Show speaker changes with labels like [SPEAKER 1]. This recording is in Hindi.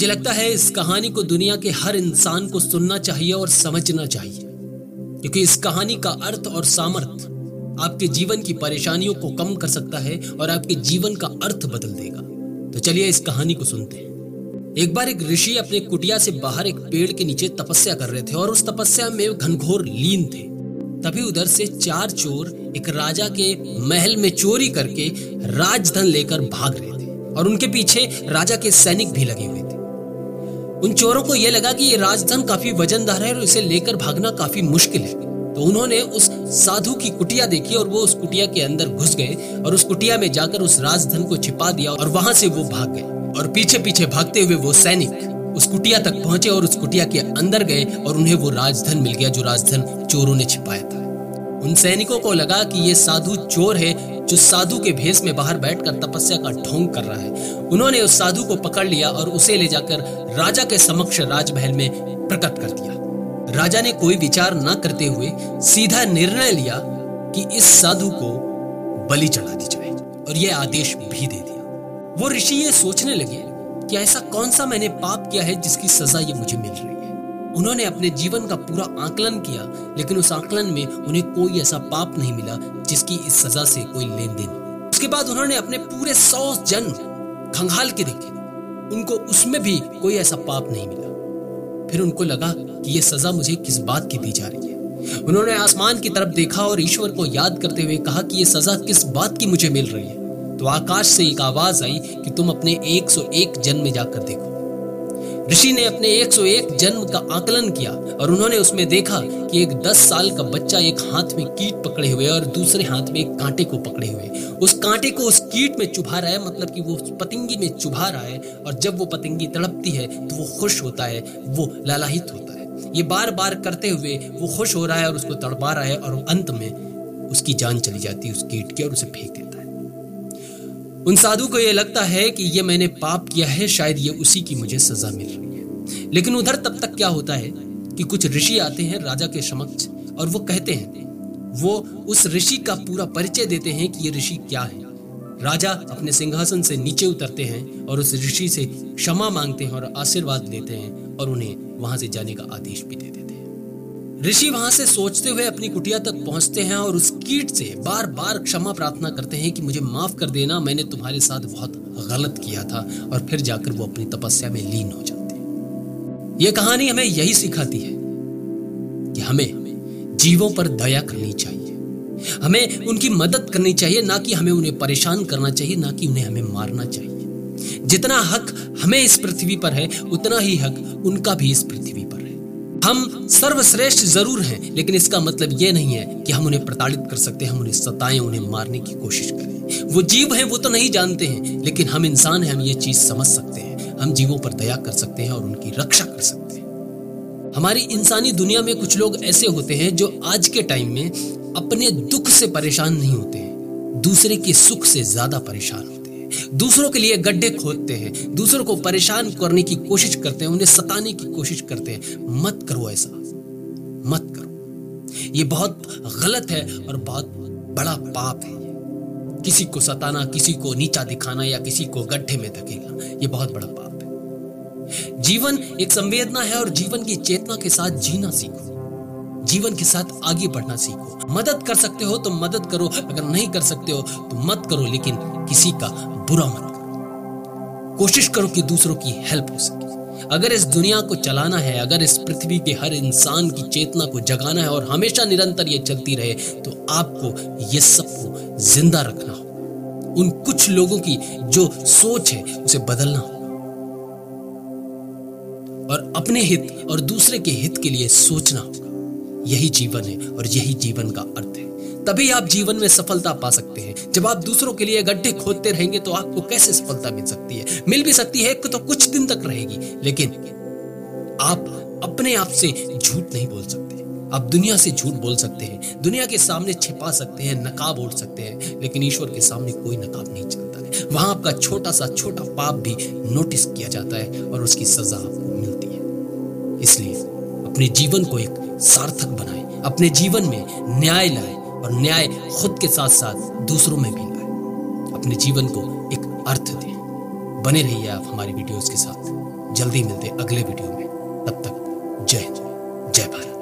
[SPEAKER 1] मुझे लगता है इस कहानी को दुनिया के हर इंसान को सुनना चाहिए और समझना चाहिए, क्योंकि इस कहानी का अर्थ और सामर्थ आपके जीवन की परेशानियों को कम कर सकता है और आपके जीवन का अर्थ बदल देगा। तो चलिए इस कहानी को सुनते हैं। एक बार एक ऋषि अपने कुटिया से बाहर एक पेड़ के नीचे तपस्या कर रहे थे और उस तपस्या में घनघोर लीन थे। तभी उधर से चार चोर एक राजा के महल में चोरी करके राजधन लेकर भाग रहे थे और उनके पीछे राजा के सैनिक भी लगे हुए थे। उन चोरों को यह लगा कि ये राजधन काफ़ी वजनदार है और इसे लेकर भागना काफ़ी मुश्किल है। तो उन्होंने उस साधु की कुटिया देखी और वो उस कुटिया के अंदर घुस गए और उस कुटिया में जाकर उस राजधन को छिपा दिया और वहाँ से वो भाग गए। और पीछे पीछे भागते हुए वो सैनिक उस कुटिया तक पहुँचे और उस कुटिया के अंदर गए और उन्हें वो राजधन मिल गया जो राजधन चोरों ने छिपाया था। उन सैनिकों को लगा कि ये साधु चोर है जो साधु के भेष में बाहर बैठकर तपस्या का ढोंग कर रहा है। उन्होंने उस साधु को पकड़ लिया और उसे ले जाकर राजा के समक्ष राजमहल में प्रकट कर दिया। राजा ने कोई विचार न करते हुए सीधा निर्णय लिया कि इस साधु को बलि चढ़ा दी जाए और यह आदेश भी दे दिया। वो ऋषि ये सोचने लगे कि ऐसा कौन सा मैंने पाप किया है जिसकी सजा ये मुझे मिल रही उन्होंने अपने जीवन का पूरा आकलन किया, लेकिन उस आकलन में उन्हें कोई ऐसा पाप नहीं मिला जिसकी इस सजा से कोई लेन देन उसके बाद उन्होंने अपने पूरे सौ जन्म खंगाल के देखे। उनको उसमें भी कोई ऐसा पाप नहीं मिला। फिर उनको लगा कि यह सजा मुझे किस बात की दी जा रही है। उन्होंने आसमान की तरफ़ देखा और ईश्वर को याद करते हुए कहा कि यह सजा किस बात की मुझे मिल रही है। तो आकाश से एक आवाज़ आई कि तुम अपने 101 जन्म में जाकर देखो। ऋषि ने अपने 101 जन्म का आकलन किया और उन्होंने उसमें देखा कि एक 10 साल का बच्चा एक हाथ में कीट पकड़े हुए और दूसरे हाथ में एक कांटे को पकड़े हुए। उस कांटे को उस कीट में चुभा रहा है मतलब कि वो पतंगी में चुभा रहा है और जब वो पतंगी तड़पती है तो वो खुश होता है, वो लालाहित होता है। ये बार बार करते हुए वो खुश हो रहा है और उसको तड़पा रहा है और अंत में उसकी जान चली जाती है उस कीट की और उसे फेंक देता उन साधु को यह लगता है कि ये मैंने पाप किया है, शायद ये उसी की मुझे सजा मिल रही है। लेकिन उधर तब तक क्या होता है कि कुछ ऋषि आते हैं राजा के समक्ष और वो कहते हैं, वो उस ऋषि का पूरा परिचय देते हैं कि ये ऋषि क्या है। राजा अपने सिंहासन से नीचे उतरते हैं और उस ऋषि से क्षमा मांगते हैं और आशीर्वाद लेते हैं और उन्हें वहाँ से जाने का आदेश भी दे देते हैं। ऋषि वहाँ से सोचते हुए अपनी कुटिया तक पहुँचते हैं और उस कीट से बार बार क्षमा प्रार्थना करते हैं कि मुझे माफ़ कर देना, मैंने तुम्हारे साथ बहुत गलत किया था और फिर जाकर वो अपनी तपस्या में लीन हो जाते हैं। ये कहानी हमें यही सिखाती है कि हमें जीवों पर दया करनी चाहिए। हमें उनकी मदद करनी चाहिए, ना कि हमें उन्हें परेशान करना चाहिए, ना कि उन्हें हमें मारना चाहिए। जितना हक हमें इस पृथ्वी पर है, उतना ही हक उनका भी इस पृथ्वी हम सर्वश्रेष्ठ ज़रूर हैं, लेकिन इसका मतलब यह नहीं है कि हम उन्हें प्रताड़ित कर सकते हैं हम उन्हें सताएँ, उन्हें मारने की कोशिश करें। वो जीव हैं, वो तो नहीं जानते हैं, लेकिन हम इंसान हैं, हम ये चीज़ समझ सकते हैं। हम जीवों पर दया कर सकते हैं और उनकी रक्षा कर सकते हैं। हमारी इंसानी दुनिया में कुछ लोग ऐसे होते हैं जो आज के टाइम में अपने दुख से परेशान नहीं होते हैं, दूसरे के सुख से ज़्यादा परेशान होते दूसरों के लिए गड्ढे खोदते हैं, दूसरों को परेशान करने की कोशिश करते हैं, उन्हें सताने की कोशिश करते हैं। मत करो ऐसा। मत करो। ये बहुत गलत है और बहुत बड़ा पाप है। किसी को सताना, किसी को नीचा दिखाना या किसी को गड्ढे में धकेलना, ये बहुत बड़ा पाप है। जीवन एक संवेदना है और जीवन की चेतना के साथ जीना सीखो। जीवन के साथ आगे बढ़ना सीखो। मदद कर सकते हो तो मदद करो, अगर नहीं कर सकते हो तो मत करो, लेकिन किसी का बुरा मत करो कोशिश करो कि दूसरों की हेल्प हो सके। अगर इस दुनिया को चलाना है, अगर इस पृथ्वी के हर इंसान की चेतना को जगाना है और हमेशा निरंतर ये चलती रहे तो आपको ये सबको ज़िंदा रखना हो उन कुछ लोगों की जो सोच है, उसे बदलना हो और अपने हित और दूसरे के हित के लिए सोचना होगा। यही जीवन है और यही जीवन का अर्थ तभी आप जीवन में सफलता पा सकते हैं। जब आप दूसरों के लिए गड्ढे खोदते रहेंगे तो आपको कैसे सफलता मिल सकती है? मिल भी सकती है तो कुछ दिन तक रहेगी, लेकिन आप अपने आप से झूठ नहीं बोल सकते। आप दुनिया से झूठ बोल सकते हैं। दुनिया के सामने छिपा सकते हैं, नकाब ओढ़ सकते हैं, लेकिन ईश्वर के सामने कोई नकाब नहीं चलता है। वहाँ आपका छोटा सा छोटा पाप भी नोटिस किया जाता है और उसकी सजा आपको मिलती है। इसलिए अपने जीवन को एक सार्थक बनाए। अपने जीवन में न्याय लाए। और न्याय खुद के साथ साथ दूसरों में भी लाए। अपने जीवन को एक अर्थ दें। बने रहिए आप हमारी वीडियोस के साथ। जल्दी मिलते अगले वीडियो में। तब तक जय जय भारत।